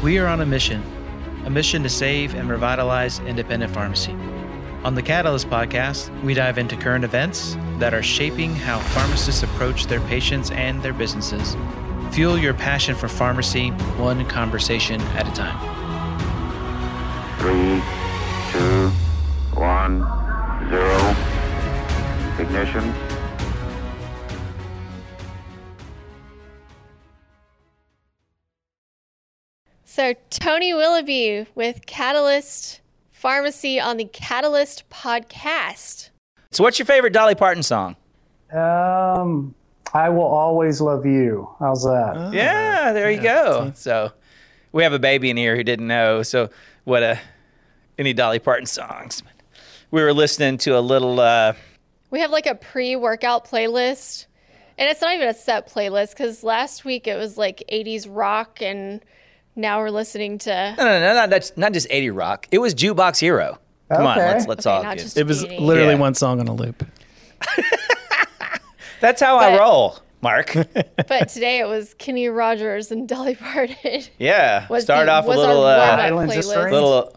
We are on a mission, a mission to save and revitalize independent pharmacy. On the Catalyst podcast, we dive into current events that are shaping how pharmacists approach their patients and their businesses. Fuel your passion for pharmacy one conversation at a time. Three, two, one, zero. Ignition. So, Tony Willoughby with Catalyst Pharmacy on the Catalyst podcast. So, what's your favorite Dolly Parton song? Um, I will always love you. How's that? yeah, there you go. So, we have a baby in here who didn't know. So, what a any Dolly Parton songs? We were listening to a little. Uh, We have like a pre workout playlist, and it's not even a set playlist because last week it was like 80s rock, and now we're listening to. no, no, no, not that's not just eighty rock. It was Jukebox Hero. Come on, Okay. let's let's Okay, all. get- It was literally Yeah. one song on a loop. That's how I roll, Mark. But today it was Kenny Rogers and Dolly Parton. yeah, Was start the- off a was little. Uh, Islands playlist. Little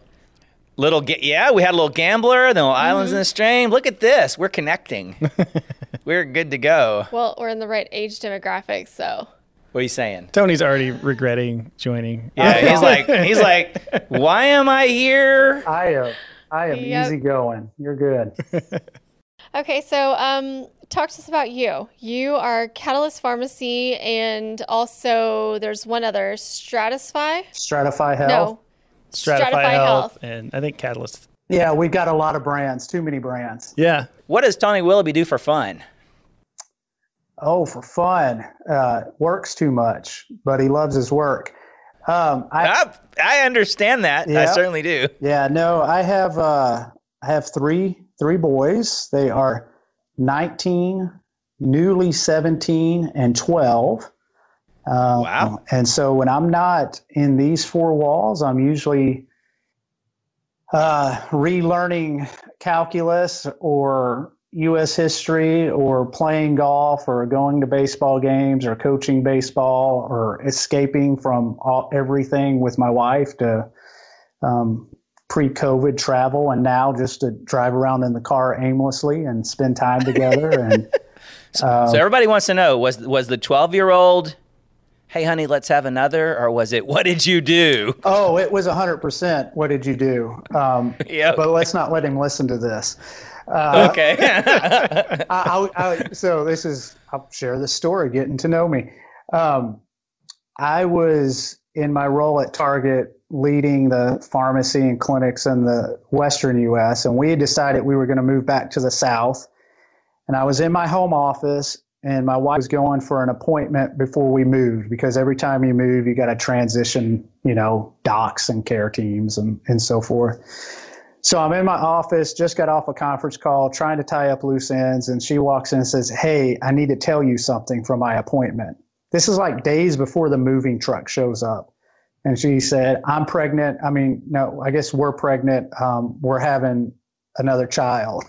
little ga- yeah we had a little gambler then little islands Mm-hmm. in the stream look at this we're connecting we're good to go Well, we're in the right age demographic, so. What are you saying Tony's already regretting joining. yeah he's like he's like why am i here I am. I am Yep. easy going. You're good. Okay, so um, talk to us about you. You are Catalyst Pharmacy, and also there's one other, Stratify. Stratify Health. No, Stratify, Health, and I think Catalyst. Yeah, we've got a lot of brands. Too many brands. Yeah. what does tony willoughby do for fun Oh, for fun. Uh, works too much, but he loves his work. Um, I, I, I understand that i certainly do Yeah, no, I have uh I have three three boys. They are 19, newly 17, and 12. Uh, Wow. And so when I'm not in these four walls, I'm usually uh, relearning calculus or U.S. history or playing golf or going to baseball games or coaching baseball or escaping from all, everything with my wife to um, pre-COVID travel, and now just to drive around in the car aimlessly and spend time together. And so everybody wants to know was was the 12 year old hey honey let's have another or was it what did you do oh, it was hundred percent. What did you do? Um, Yep. But let's not let him listen to this. Uh, okay I, I, I, so this is I'll share the story, getting to know me. Um, I was in my role at Target leading the pharmacy and clinics in the Western U.S., and we had decided we were going to move back to the South. And I was in my home office, and my wife was going for an appointment before we moved because every time you move, you got to transition, you know, docs and care teams and, and so forth. So I'm in my office, just got off a conference call, trying to tie up loose ends, and she walks in and says, Hey, I need to tell you something from my appointment. This is like days before the moving truck shows up. And she said, I'm pregnant. I mean, no, I guess we're pregnant. Um, we're having another child.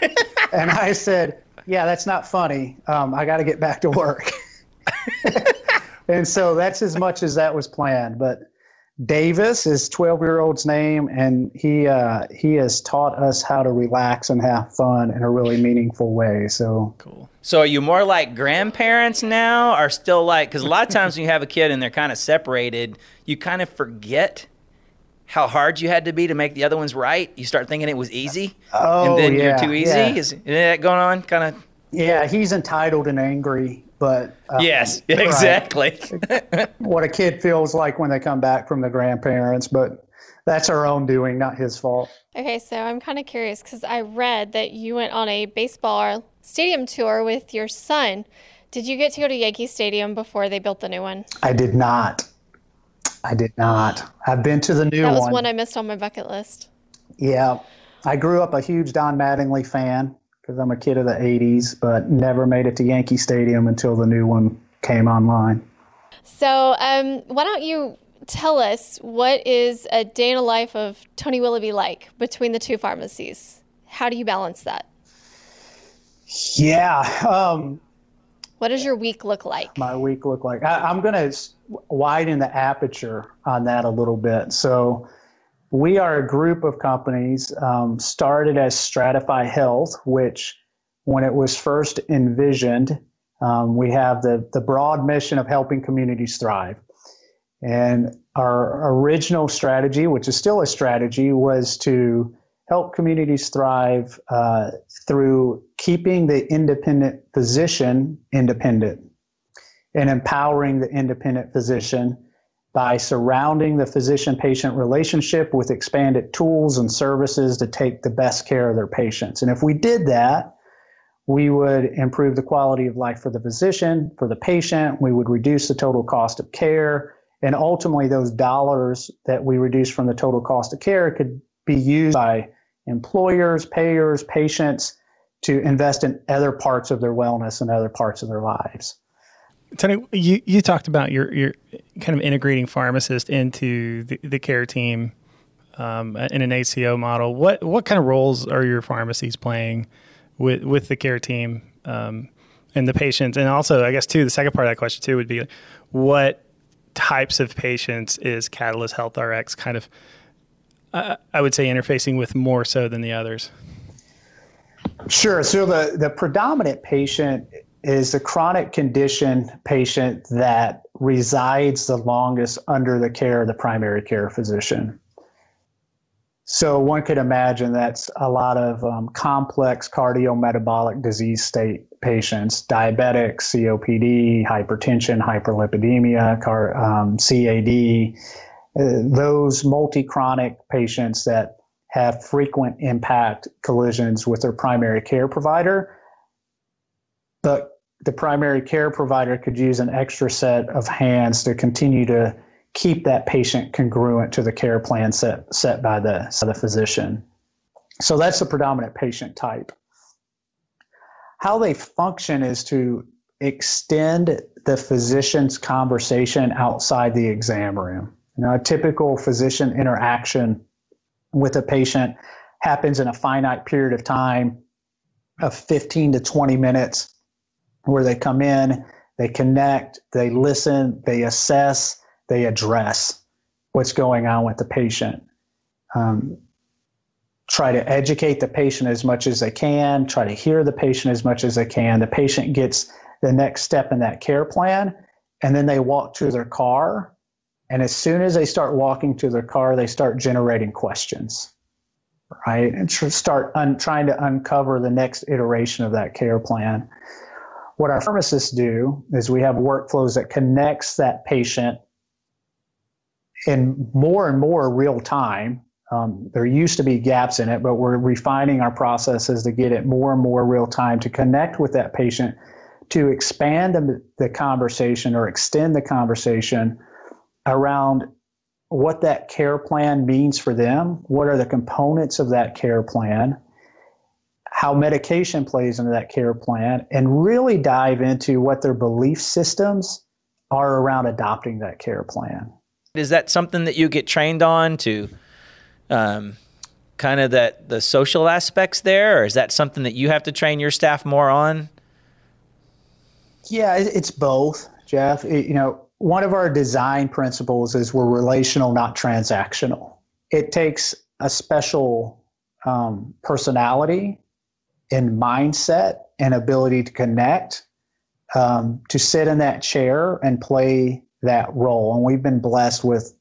and I said, Yeah, that's not funny. Um, I got to get back to work. and so that's as much as that was planned. But Davis is 12 year old's name, and he uh, he has taught us how to relax and have fun in a really meaningful way. So Cool. So are you more like grandparents now, or still like? Because a lot of times when you have a kid and they're kind of separated, you kind of forget how hard you had to be to make the other ones right. You start thinking it was easy, Oh, and then yeah, you're too easy. yeah. Is, is that going on? Kind of. yeah, he's entitled and angry, but uh, Yes, right. exactly. what a kid feels like when they come back from the grandparents, but that's our own doing, not his fault. Okay, so I'm kind of curious because I read that you went on a baseball stadium tour with your son. Did you get to go to Yankee Stadium before they built the new one? I did not. I did not. I've been to the new one. That was one. one I missed on my bucket list. Yeah, I grew up a huge Don Mattingly fan because I'm a kid of the '80s, but never made it to Yankee Stadium until the new one came online. So, um, why don't you tell us what is a day in the life of Tony Willoughby like between the two pharmacies? How do you balance that? Yeah, um, What does your week look like? my week look like? I, I'm gonna widen the aperture on that a little bit. So, we are a group of companies um, started as Stratify Health, which, when it was first envisioned, um, we have the, the broad mission of helping communities thrive. And our original strategy, which is still a strategy, was to help communities thrive uh, through keeping the independent physician independent and empowering the independent physician by surrounding the physician patient relationship with expanded tools and services to take the best care of their patients. And if we did that, we would improve the quality of life for the physician, for the patient, we would reduce the total cost of care, and ultimately those dollars that we reduce from the total cost of care could be used by employers, payers, patients to invest in other parts of their wellness and other parts of their lives. Tony, you, you talked about your, your kind of integrating pharmacist into the, the care team um, in an ACO model. What what kind of roles are your pharmacies playing with with the care team um, and the patients? And also, I guess too, the second part of that question too would be, what types of patients is Catalyst Health RX kind of, uh, I would say, interfacing with more so than the others? Sure. So the the predominant patient is the chronic condition patient that resides the longest under the care of the primary care physician. So one could imagine that's a lot of um, complex cardiometabolic disease state patients, diabetics, COPD, hypertension, hyperlipidemia, car, um, CAD, uh, those multi-chronic patients that have frequent impact collisions with their primary care provider. But the primary care provider could use an extra set of hands to continue to keep that patient congruent to the care plan set, set by the, the physician. So that's the predominant patient type. How they function is to extend the physician's conversation outside the exam room. Know, a typical physician interaction with a patient happens in a finite period of time of 15 to 20 minutes where they come in, they connect, they listen, they assess, they address what's going on with the patient. Um, try to educate the patient as much as they can, try to hear the patient as much as they can. The patient gets the next step in that care plan, and then they walk to their car. And as soon as they start walking to their car, they start generating questions, right? And start un- trying to uncover the next iteration of that care plan. What our pharmacists do is we have workflows that connects that patient in more and more real time. Um, there used to be gaps in it, but we're refining our processes to get it more and more real time to connect with that patient, to expand the, the conversation or extend the conversation around what that care plan means for them, what are the components of that care plan, how medication plays into that care plan, and really dive into what their belief systems are around adopting that care plan. Is that something that you get trained on to um, kind of that the social aspects there, or is that something that you have to train your staff more on? Yeah, it's both, Jeff. It, you know, one of our design principles is we're relational, not transactional. It takes a special um, personality and mindset and ability to connect um, to sit in that chair and play that role. And we've been blessed with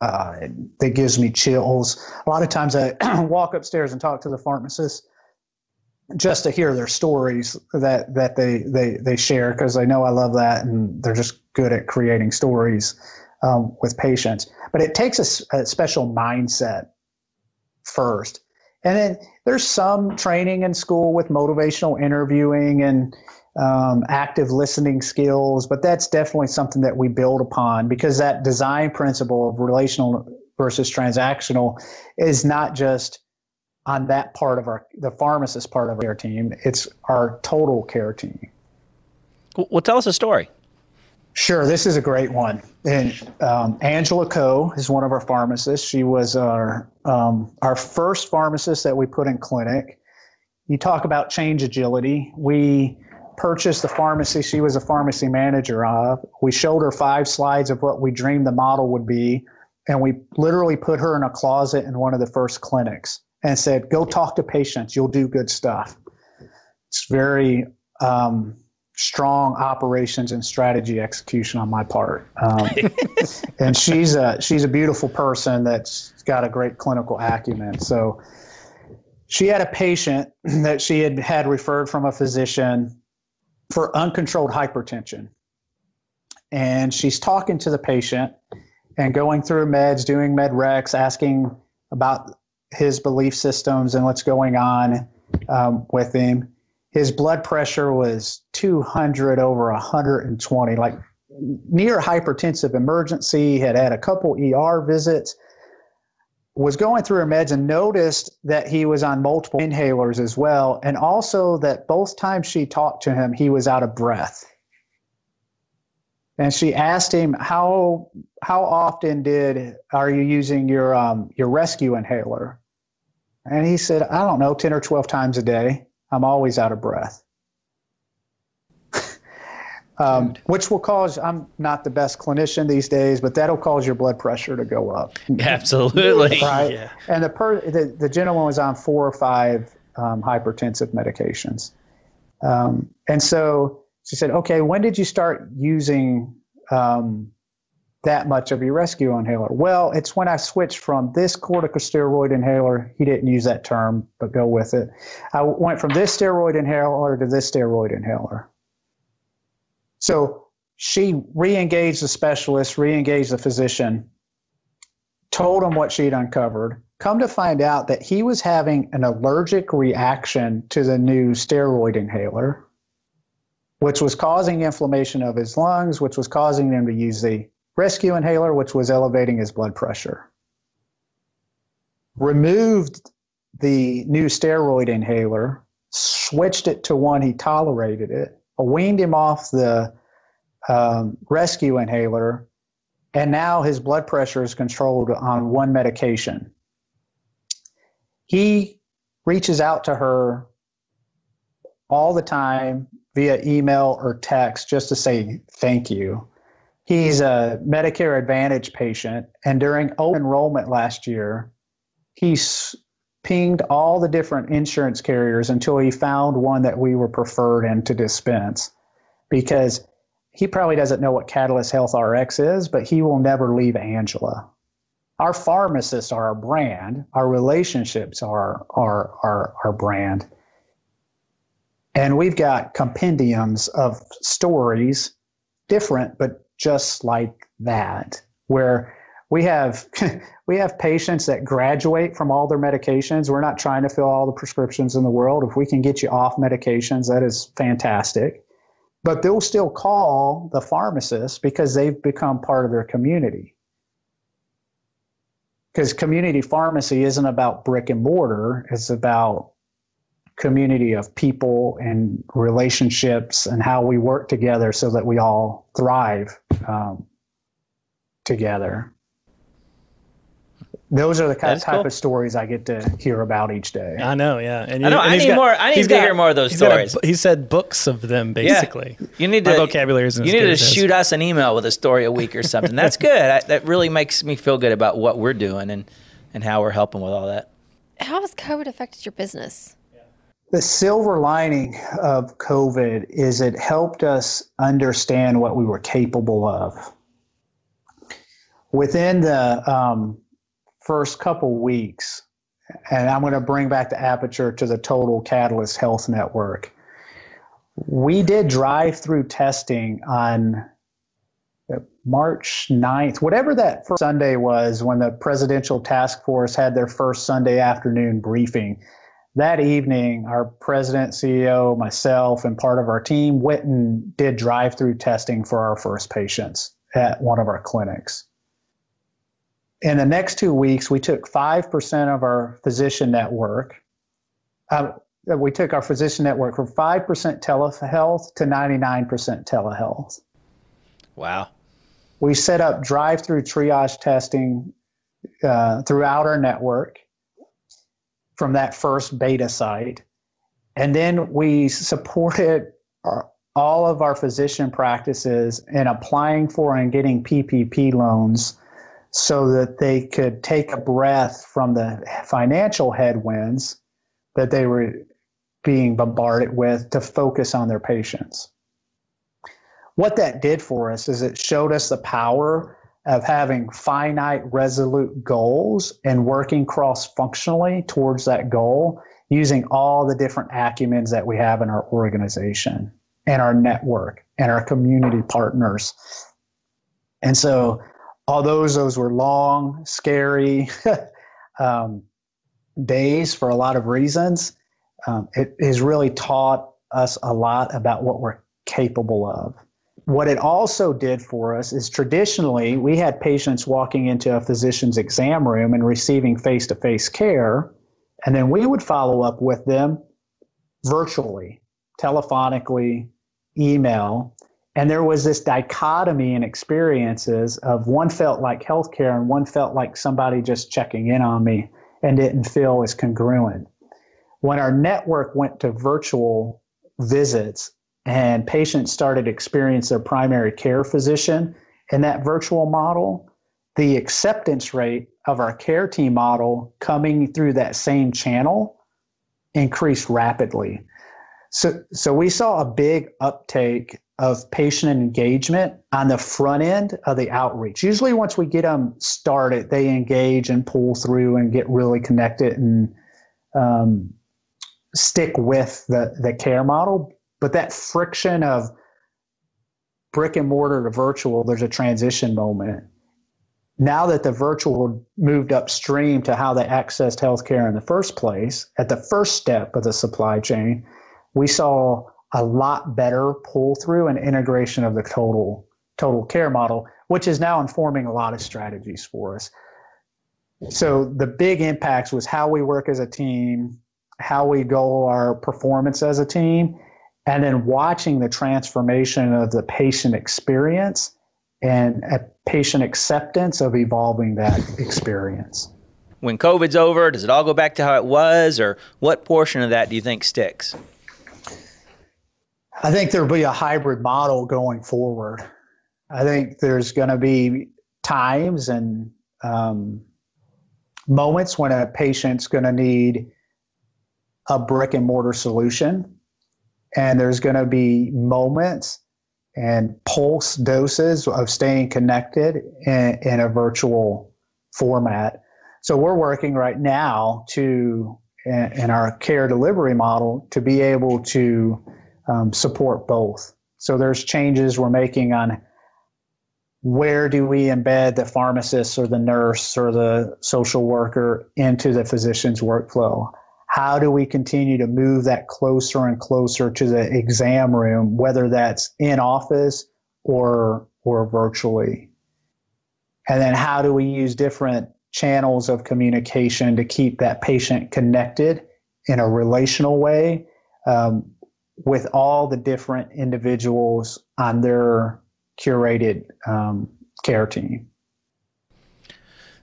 uh, that gives me chills. A lot of times I walk upstairs and talk to the pharmacists just to hear their stories that that they they they share because I know I love that and they're just good at creating stories um, with patients. But it takes a, a special mindset first, and then there's some training in school with motivational interviewing and um, active listening skills, but that's definitely something that we build upon because that design principle of relational versus transactional is not just on that part of our the pharmacist part of our team. It's our total care team. Well tell us a story sure this is a great one and um, angela co is one of our pharmacists she was our um, our first pharmacist that we put in clinic you talk about change agility we purchased the pharmacy she was a pharmacy manager of. We showed her five slides of what we dreamed the model would be, and we literally put her in a closet in one of the first clinics and said, "Go talk to patients. You'll do good stuff." It's very um, strong operations and strategy execution on my part. Um, and she's a she's a beautiful person that's got a great clinical acumen. So she had a patient that she had had referred from a physician for uncontrolled hypertension. And she's talking to the patient and going through meds, doing med recs, asking about his belief systems and what's going on um, with him his blood pressure was 200 over 120, like near hypertensive emergency, had had a couple ER visits, was going through her meds and noticed that he was on multiple inhalers as well. And also that both times she talked to him, he was out of breath. And she asked him, how, how often did, are you using your, um, your rescue inhaler? And he said, I don't know, 10 or 12 times a day. I'm always out of breath. um, which will cause, I'm not the best clinician these days, but that'll cause your blood pressure to go up. Absolutely. right. Yeah. And the, per, the, the gentleman was on four or five um, hypertensive medications. Um, and so she said, okay, when did you start using um, that much of your rescue inhaler? Well, it's when I switched from this corticosteroid inhaler, he didn't use that term, but go with it. I went from this steroid inhaler to this steroid inhaler. So she re engaged the specialist, re engaged the physician, told him what she'd uncovered. Come to find out that he was having an allergic reaction to the new steroid inhaler, which was causing inflammation of his lungs, which was causing him to use the rescue inhaler, which was elevating his blood pressure. Removed the new steroid inhaler, switched it to one he tolerated it, weaned him off the um, rescue inhaler, and now his blood pressure is controlled on one medication. He reaches out to her all the time via email or text just to say thank you He's a Medicare Advantage patient, and during open enrollment last year, he pinged all the different insurance carriers until he found one that we were preferred and to dispense because he probably doesn't know what Catalyst Health RX is, but he will never leave Angela. Our pharmacists are our brand, our relationships are our, our, our brand. And we've got compendiums of stories, different but just like that, where we have we have patients that graduate from all their medications. We're not trying to fill all the prescriptions in the world. If we can get you off medications, that is fantastic. But they'll still call the pharmacist because they've become part of their community. Because community pharmacy isn't about brick and mortar, it's about community of people and relationships and how we work together so that we all thrive um, together. Those are the kind of type cool. of stories I get to hear about each day. I know, yeah. And you, I know. I need got, more. I need to got, hear more of those stories. A, he said books of them, basically. Yeah. You need to vocabulary. You need to shoot us an email with a story a week or something. That's good. I, that really makes me feel good about what we're doing and and how we're helping with all that. How has COVID affected your business? The silver lining of COVID is it helped us understand what we were capable of. Within the um, first couple weeks, and I'm going to bring back the aperture to the total Catalyst Health Network. We did drive through testing on March 9th, whatever that first Sunday was when the Presidential Task Force had their first Sunday afternoon briefing that evening, our president, CEO, myself, and part of our team went and did drive through testing for our first patients at one of our clinics. In the next two weeks, we took 5% of our physician network. Uh, we took our physician network from 5% telehealth to 99% telehealth. Wow. We set up drive through triage testing uh, throughout our network from that first beta site. And then we supported our, all of our physician practices in applying for and getting PPP loans so that they could take a breath from the financial headwinds that they were being bombarded with to focus on their patients. What that did for us is it showed us the power of having finite, resolute goals and working cross functionally towards that goal using all the different acumens that we have in our organization and our network and our community partners. And so although those were long, scary um, days for a lot of reasons, um, it has really taught us a lot about what we're capable of. What it also did for us is traditionally we had patients walking into a physician's exam room and receiving face to face care, and then we would follow up with them virtually, telephonically, email, and there was this dichotomy in experiences of one felt like healthcare and one felt like somebody just checking in on me and didn't feel as congruent. When our network went to virtual visits and patients started to experience their primary care physician in that virtual model, the acceptance rate of our care team model coming through that same channel increased rapidly. So, so we saw a big uptake of patient engagement on the front end of the outreach. Usually, once we get them started, they engage and pull through and get really connected and um, stick with the, the care model. But that friction of brick and mortar to virtual, there's a transition moment. Now that the virtual moved upstream to how they accessed healthcare in the first place, at the first step of the supply chain, we saw a lot better pull through and integration of the total total care model, which is now informing a lot of strategies for us. So the big impacts was how we work as a team, how we goal our performance as a team, and then watching the transformation of the patient experience and a patient acceptance of evolving that experience. When COVID's over, does it all go back to how it was, or what portion of that do you think sticks? I think there'll be a hybrid model going forward. I think there's going to be times and um, moments when a patient's going to need a brick and mortar solution, and there's going to be moments and pulse doses of staying connected in, in a virtual format. So we're working right now to in, our care delivery model to be able to um, support both. So there's changes we're making on where do we embed the pharmacist or the nurse or the social worker into the physician's workflow? How do we continue to move that closer and closer to the exam room, whether that's in office or or virtually? And then how do we use different channels of communication to keep that patient connected in a relational way um, with all the different individuals on their curated um, care team.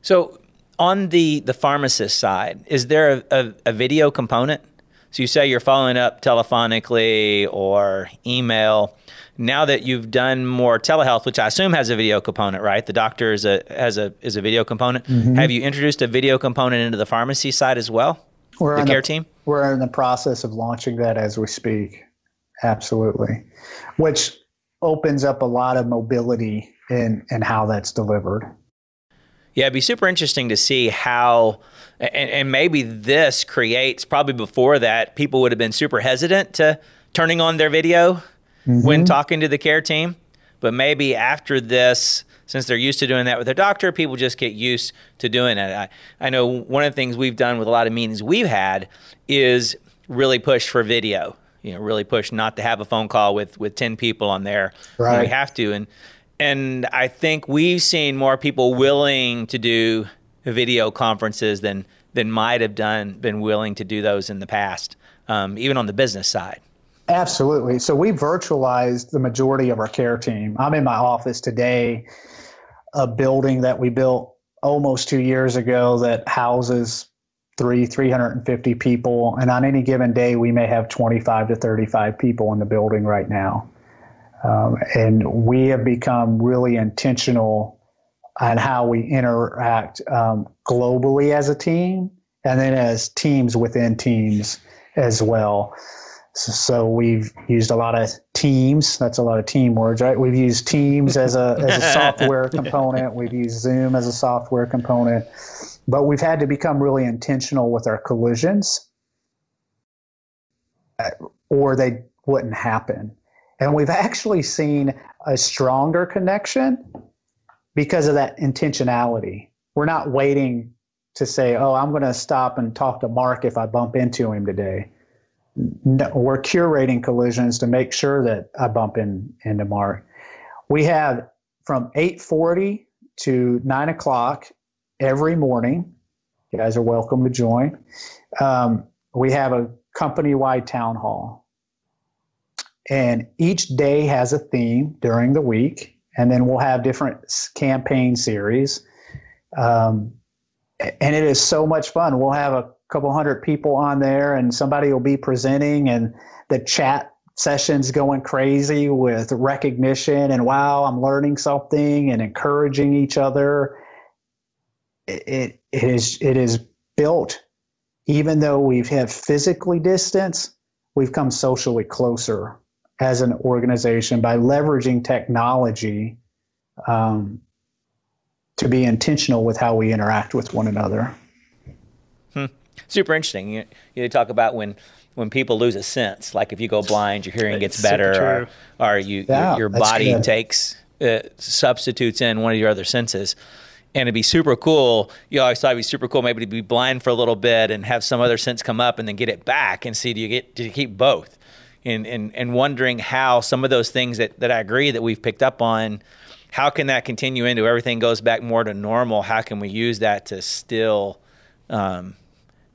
So, on the the pharmacist side, is there a, a, a, video component? So you say you're following up telephonically or email. Now that you've done more telehealth, which I assume has a video component, right? The doctor is a has a is a video component. Mm-hmm. Have you introduced a video component into the pharmacy side as well? We're the care the, team. We're in the process of launching that as we speak. Absolutely. Which opens up a lot of mobility in, in how that's delivered. Yeah, it'd be super interesting to see how, and, and, maybe this creates probably before that, people would have been super hesitant to turning on their video mm-hmm. when talking to the care team. But maybe after this, since they're used to doing that with their doctor, people just get used to doing it. I, I know one of the things we've done with a lot of meetings we've had is really push for video you know really push not to have a phone call with with 10 people on there right. we have to and and I think we've seen more people willing to do video conferences than than might have done been willing to do those in the past um, even on the business side absolutely so we virtualized the majority of our care team i'm in my office today a building that we built almost two years ago that houses three, 350 people. And on any given day, we may have 25 to 35 people in the building right now. Um, and we have become really intentional on how we interact um, globally as a team and then as teams within teams as well. So, so, we've used a lot of teams. That's a lot of team words, right? We've used Teams as a as a software component. We've used Zoom as a software component, but we've had to become really intentional with our collisions, uh, or they wouldn't happen. And we've actually seen a stronger connection because of that intentionality. We're not waiting to say, "Oh, I'm going to stop and talk to Mark if I bump into him today." no, we're curating collisions to make sure that I bump in into Mark. We have from 8:40 to 9 o'clock every morning. You guys are welcome to join. Um, we have a company-wide town hall, and each day has a theme during the week, and then we'll have different campaign series. Um, and it is so much fun. We'll have a couple hundred people on there and somebody will be presenting and the chat sessions going crazy with recognition and wow i'm learning something and encouraging each other it, it is it is built even though we've had physically distance we've come socially closer as an organization by leveraging technology um, to be intentional with how we interact with one another super interesting. You, you talk about when when people lose a sense, like if you go blind, your hearing gets better, or, or you yeah, your, your body good. takes uh, substitutes in one of your other senses. And it'd be super cool. You always thought it'd be super cool maybe to be blind for a little bit and have some other sense come up and then get it back and see do you get do you keep both? And and and wondering how some of those things that, that I agree that we've picked up on, how can that continue into everything goes back more to normal? How can we use that to still um,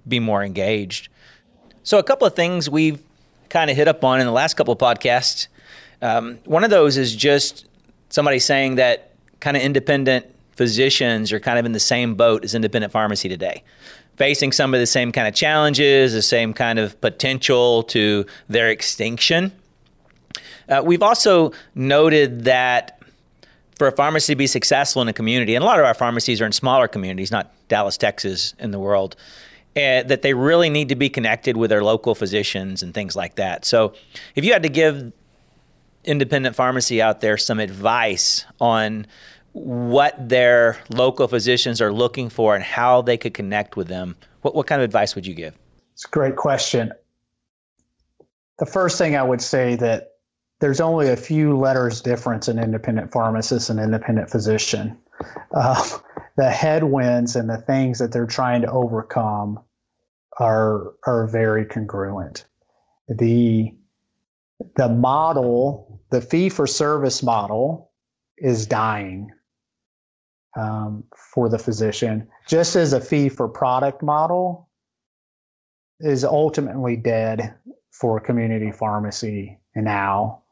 be more engaged. So, a couple of things we've kind of hit up on in the last couple of podcasts. Um, one of those is just somebody saying that kind of independent physicians are kind of in the same boat as independent pharmacy today, facing some of the same kind of challenges, the same kind of potential to their extinction. Uh, we've also noted that for a pharmacy to be successful in a community, and a lot of our pharmacies are in smaller communities, not Dallas, Texas, in the world, uh, that they really need to be connected with their local physicians and things like that. So, if you had to give independent pharmacy out there some advice on what their local physicians are looking for and how they could connect with them, what, what kind of advice would you give? It's a great question. The first thing I would say that there's only a few letters difference in independent pharmacist and independent physician. Uh, the headwinds and the things that they're trying to overcome are are very congruent. The the model, the fee for service model, is dying um, for the physician, just as a fee for product model is ultimately dead for community pharmacy now,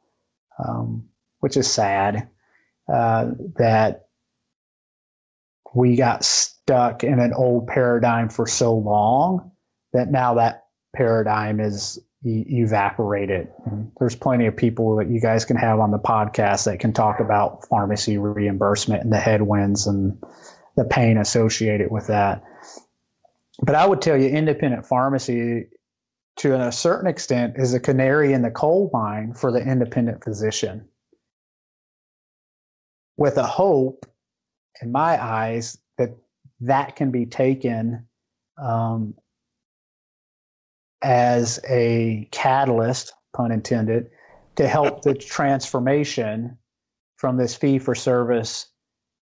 um, which is sad uh, that we got stuck in an old paradigm for so long that now that paradigm is e- evaporated. And there's plenty of people that you guys can have on the podcast that can talk about pharmacy reimbursement and the headwinds and the pain associated with that. But I would tell you, independent pharmacy, to a certain extent, is a canary in the coal mine for the independent physician. With a hope in my eyes, that that can be taken um, as a catalyst, pun intended, to help the transformation from this fee for service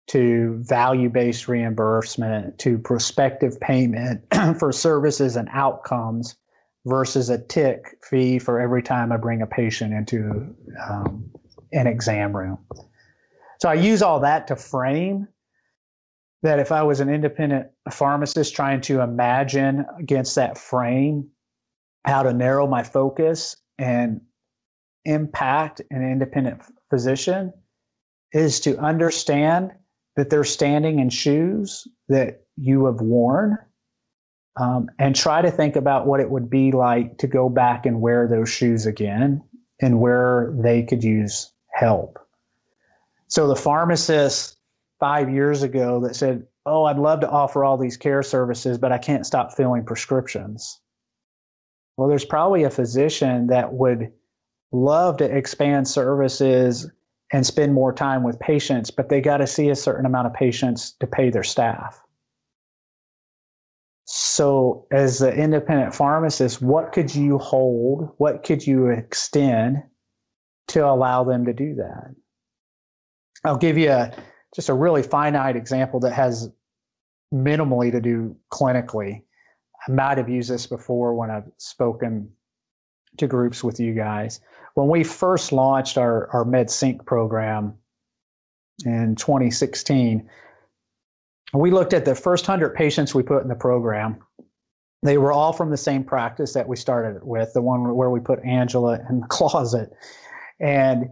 to value based reimbursement to prospective payment for services and outcomes versus a tick fee for every time I bring a patient into um, an exam room. So I use all that to frame that if I was an independent pharmacist trying to imagine against that frame how to narrow my focus and impact an independent physician is to understand that they're standing in shoes that you have worn um, and try to think about what it would be like to go back and wear those shoes again and where they could use help. So the pharmacist five years ago that said, Oh, I'd love to offer all these care services, but I can't stop filling prescriptions. Well, there's probably a physician that would love to expand services and spend more time with patients, but they got to see a certain amount of patients to pay their staff. So, as an independent pharmacist, what could you hold? What could you extend to allow them to do that? I'll give you a, just a really finite example that has minimally to do clinically. I might have used this before when I've spoken to groups with you guys. When we first launched our, our MedSync program in 2016, we looked at the first 100 patients we put in the program. They were all from the same practice that we started with, the one where we put Angela in the closet. And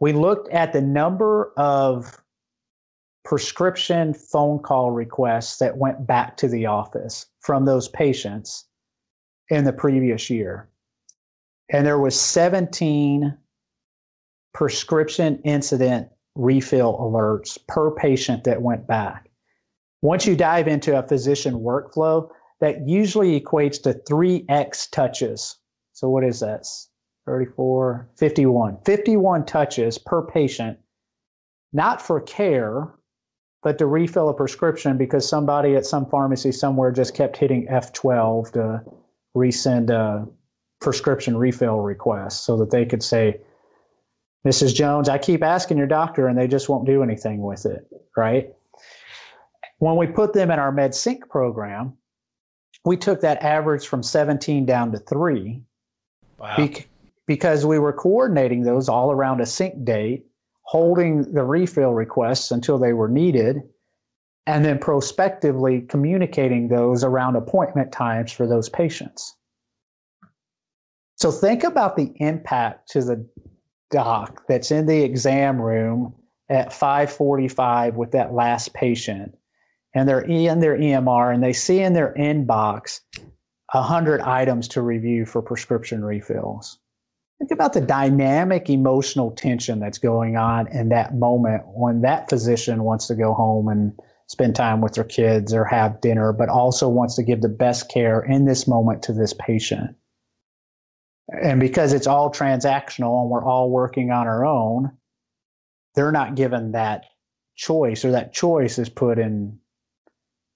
we looked at the number of prescription phone call requests that went back to the office from those patients in the previous year. And there was 17 prescription incident refill alerts per patient that went back. Once you dive into a physician workflow, that usually equates to 3x touches. So what is that? 34, 51. 51 touches per patient, not for care, but to refill a prescription because somebody at some pharmacy somewhere just kept hitting F12 to resend a prescription refill request so that they could say, Mrs. Jones, I keep asking your doctor and they just won't do anything with it, right? When we put them in our MedSync program, we took that average from 17 down to three. Wow. Bec- because we were coordinating those all around a sync date, holding the refill requests until they were needed, and then prospectively communicating those around appointment times for those patients. So think about the impact to the doc that's in the exam room at 545 with that last patient and they're in their EMR and they see in their inbox 100 items to review for prescription refills. Think about the dynamic emotional tension that's going on in that moment when that physician wants to go home and spend time with their kids or have dinner, but also wants to give the best care in this moment to this patient. And because it's all transactional and we're all working on our own, they're not given that choice or that choice is put in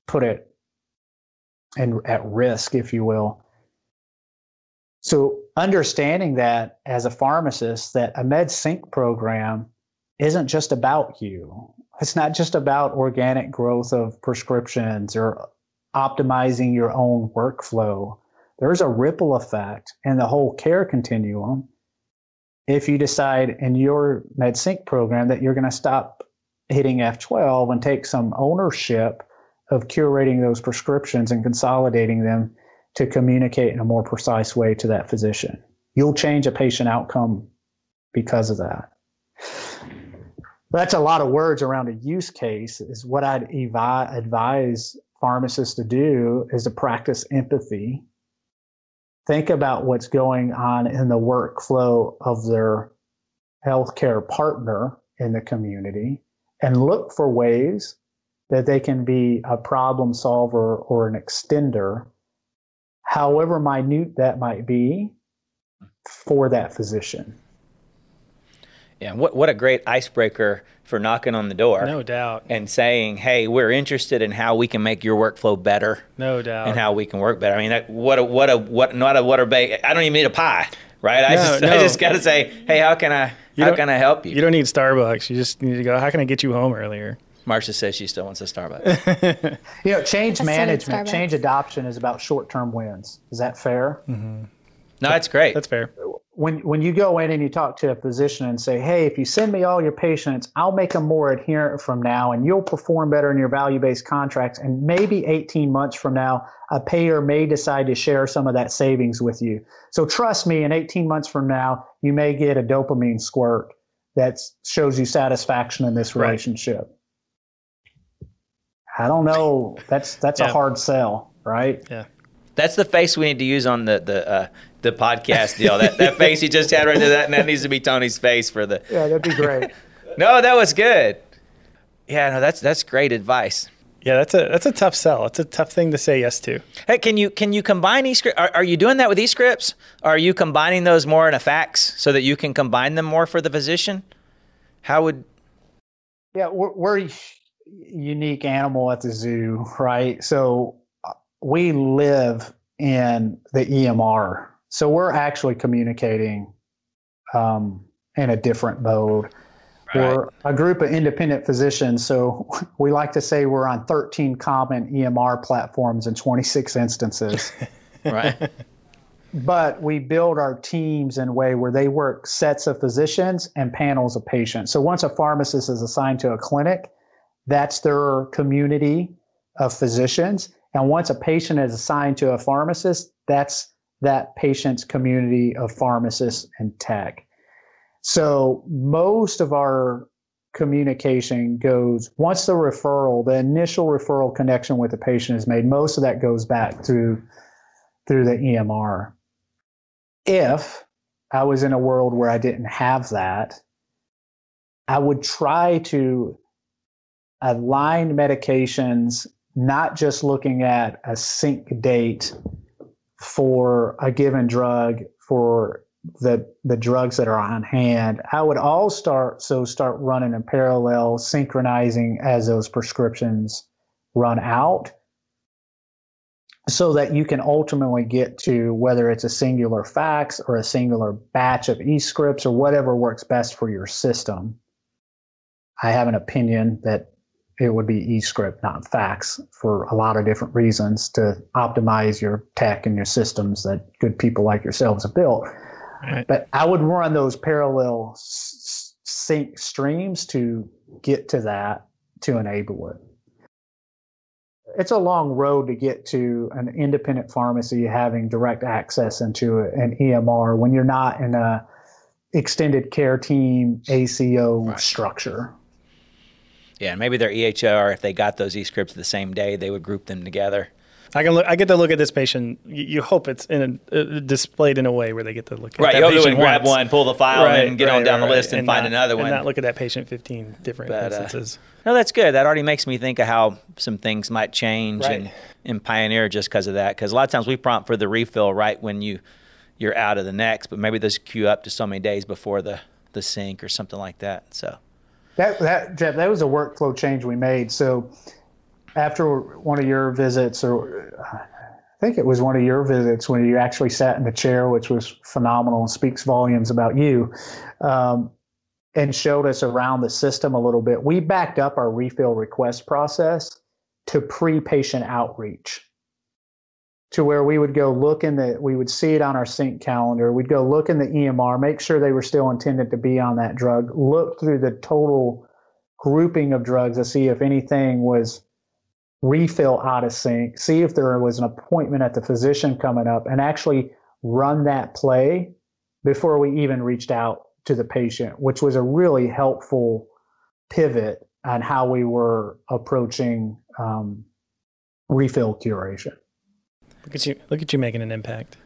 put it in at risk, if you will. So understanding that as a pharmacist, that a MedSync program isn't just about you. It's not just about organic growth of prescriptions or optimizing your own workflow. There's a ripple effect in the whole care continuum if you decide in your MedSync program that you're going to stop hitting F12 and take some ownership of curating those prescriptions and consolidating them to communicate in a more precise way to that physician. You'll change a patient outcome because of that. That's a lot of words around a use case. Is what I'd evi- advise pharmacists to do is to practice empathy. Think about what's going on in the workflow of their healthcare partner in the community and look for ways that they can be a problem solver or an extender, however minute that might be, for that physician. Yeah, what what a great icebreaker for knocking on the door. No doubt. And saying, "Hey, we're interested in how we can make your workflow better No doubt. and how we can work better." I mean, that, what a what a what not a what a bake. I don't even need a pie, right? I No, just I just got to say, "Hey, how can I You how can I help you?" you don't need Starbucks. You just need to go. How can I get you home earlier? Marcia says she still wants a Starbucks. You know, change management, change adoption is about short-term wins. Is that fair? Mm-hmm. no, that's great. That's fair. when when you go in and you talk to a physician and say, "Hey, if you send me all your patients, I'll make them more adherent from now, and you'll perform better in your value-based contracts." And maybe 18 months from now, a payer may decide to share some of that savings with you. So trust me, in 18 months from now, you may get a dopamine squirt that shows you satisfaction in this Right. Relationship. I don't know. That's that's Yeah. a hard sell. right? Yeah. That's the face we need to use on the the uh, the podcast deal. That that face he just had right there. That, that needs to be Tony's face for the. Yeah, that'd be great. No, that was good. Yeah, no, that's that's great advice. Yeah, that's a that's a tough sell. It's a tough thing to say yes to. Hey, can you can you combine eScript? Are, are you doing that with eScripts? Are you combining those more in a fax so that you can combine them more for the physician? How would? Yeah, we're, we're a unique animal at the zoo, right? So uh, we live in the EMR, so we're actually communicating um, in a different mode. We're a group of independent physicians, so we like to say we're on 13 common EMR platforms in 26 instances. Right. but we build our teams in a way where they work sets of physicians and panels of patients. So once a pharmacist is assigned to a clinic, that's their community of physicians. And once a patient is assigned to a pharmacist, that's that patient's community of pharmacists and tech. So most of our communication goes once the referral, the initial referral connection with the patient is made, most of that goes back through through the EMR. If I was in a world where I didn't have that, I would try to align medications, not just looking at a sync date for a given drug for the the drugs that are on hand. I would all start so start running in parallel, synchronizing as those prescriptions run out so that you can ultimately get to whether it's a singular fax or a singular batch of e-scripts or whatever works best for your system. I have an opinion that it would be e-script, not fax, for a lot of different reasons to optimize your tech and your systems that good people like yourselves have built. Right. But I would run those parallel s- sync streams to get to that to enable it it's a long road to get to an independent pharmacy having direct access into an EMR when you're not in a extended care team ACO Right. structure. Yeah, and maybe their EHR, if they got those e-scripts the same day, they would group them together. I can look. I get to look at this patient. You, you hope it's in a, uh, displayed in a way where they get to look at Right, that you hope patient and grab one, pull the file, and get on down the list and, find not- another one. and not look at that patient fifteen different But, uh, instances. No, that's good. That already makes me think of how some things might change Right. and in Pioneer just because of that. Because a lot of times we prompt for the refill right when you you're out of the next, but maybe those queue up to so many days before the the sync or something like that. So That that Jeff, that was a workflow change we made. So after one of your visits, or I think it was one of your visits when you actually sat in the chair, which was phenomenal and speaks volumes about you, um, and showed us around the system a little bit. We backed up our refill request process to pre-patient outreach to where we would go look in the we would see it on our sync calendar. We'd go look in the emr make sure they were still intended to be on that drug look through the total grouping of drugs to see if anything was refill out of sync see if there was an appointment at the physician coming up and actually run that play before we even reached out to the patient which was a really helpful pivot on how we were approaching um, refill curation Look at you! Look at you making an impact.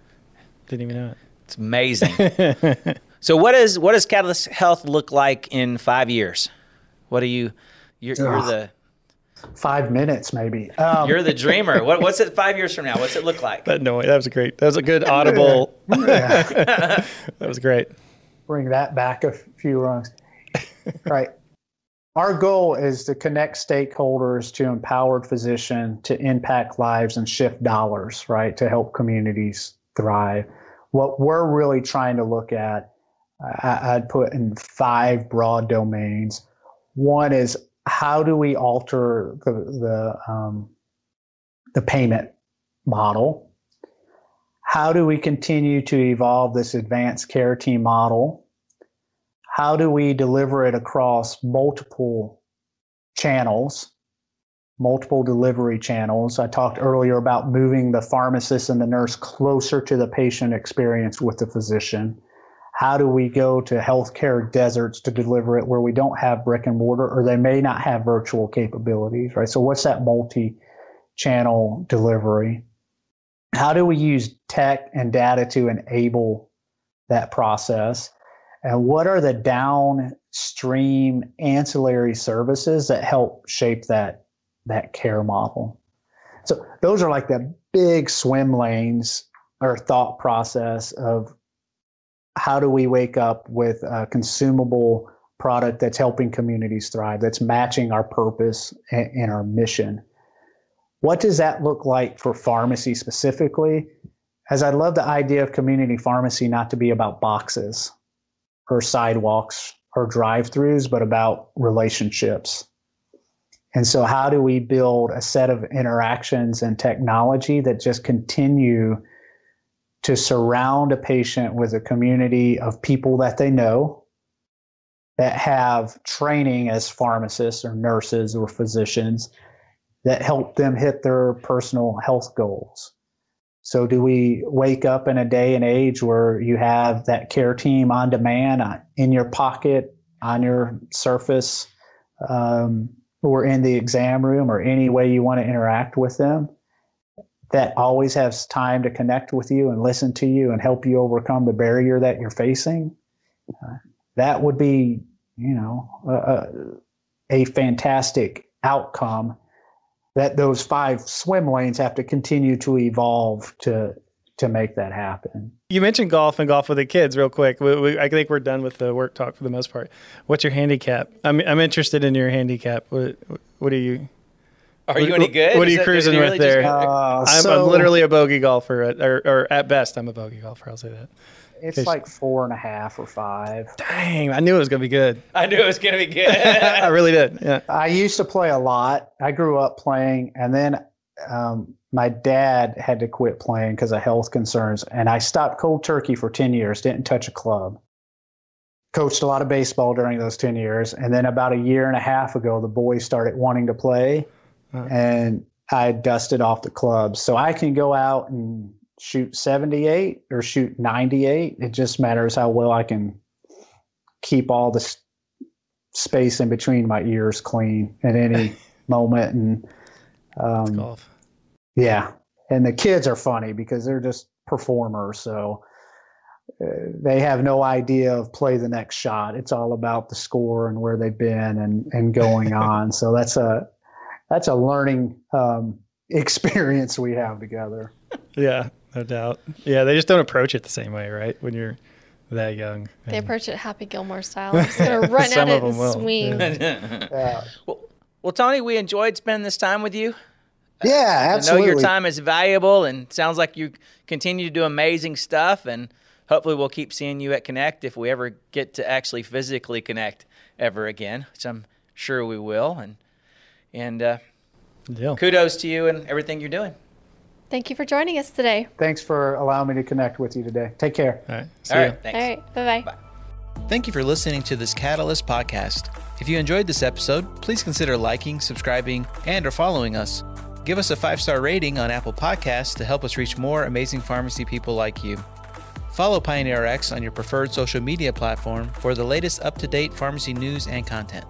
Didn't even know it. it's amazing. it. so what is what does Catalyst Health look like in five years? What are you? You're, you're the five minutes maybe um, you're the dreamer. What, what's it five years from now? What's it look like? that no, that was great. That was a good audible. that was great. bring that back a few rungs. right. Our goal is to connect stakeholders to empowered physician to impact lives and shift dollars, right, to help communities thrive. What we're really trying to look at, I, I'd put in five broad domains. One is how do we alter the the um, the payment model? How do we continue to evolve this advanced care team model? How do we deliver it across multiple channels, multiple delivery channels? I talked earlier about moving the pharmacist and the nurse closer to the patient experience with the physician. How do we go to healthcare deserts to deliver it where we don't have brick and mortar or they may not have virtual capabilities, right? So, what's that multi channel delivery. How do we use tech and data to enable that process? And what are the downstream ancillary services that help shape that, that care model? So those are like the big swim lanes or thought process of how do we wake up with a consumable product that's helping communities thrive, that's matching our purpose and, and our mission. What does that look like for pharmacy specifically? As I love the idea of community pharmacy not to be about boxes or sidewalks or drive throughs, but about relationships. And so, how do we build a set of interactions and technology that just continue to surround a patient with a community of people that they know that have training as pharmacists or nurses or physicians that help them hit their personal health goals. So, do we wake up in a day and age where you have that care team on demand uh, in your pocket, on your surface, um, or in the exam room, or any way you want to interact with them? that always has time to connect with you and listen to you and help you overcome the barrier that you're facing, uh, that would be, you know, a, a fantastic outcome that those five swim lanes have to continue to evolve to to make that happen. You mentioned golf and golf with the kids, real quick. We, we, I think we're done with the work talk for the most part. What's your handicap? I'm I'm interested in your handicap. What what are you? Are you any good? What are you that, cruising with there? Uh, I'm, so I'm, literally a bogey golfer, at, or, or, at best, I'm a bogey golfer. I'll say that. It's like four and a half or five. Dang, I knew it was gonna be good. I knew it was gonna be good. I really did. Yeah. I used to play a lot. I grew up playing, and then um, my dad had to quit playing because of health concerns, and I stopped cold turkey for ten years. Didn't touch a club. Coached a lot of baseball during those ten years, and then about a year and a half ago, the boys started wanting to play uh-huh. and I dusted off the clubs. So I can go out and shoot 78 or shoot 98. It just matters how well I can keep all the space in between my ears clean at any moment. And um, golf. Yeah. And the kids are funny because they're just performers. So uh, they have no idea of play the next shot. It's all about the score and where they've been and, and going on. So that's a, that's a learning um, experience we have together. Yeah, no doubt. Yeah, they just don't approach it the same way, right? When you're that young. They approach it Happy Gilmore style. I'm just gonna run at it and will. swing. Yeah. yeah. Well, well, Tony, we enjoyed spending this time with you. Yeah, absolutely. I know your time is valuable, and sounds like you continue to do amazing stuff. And hopefully, we'll keep seeing you at Connect if we ever get to actually physically connect ever again, which I'm sure we will. And and uh, kudos to you and everything you're doing. Thank you for joining us today. Thanks for allowing me to connect with you today. Take care. All right. See All right. Thanks. All right. Bye-bye. Bye. Thank you for listening to this Catalyst podcast. If you enjoyed this episode, please consider liking, subscribing, and or following us. Give us a five-star rating on Apple Podcasts to help us reach more amazing pharmacy people like you. Follow PioneerRx on your preferred social media platform for the latest up-to-date pharmacy news and content.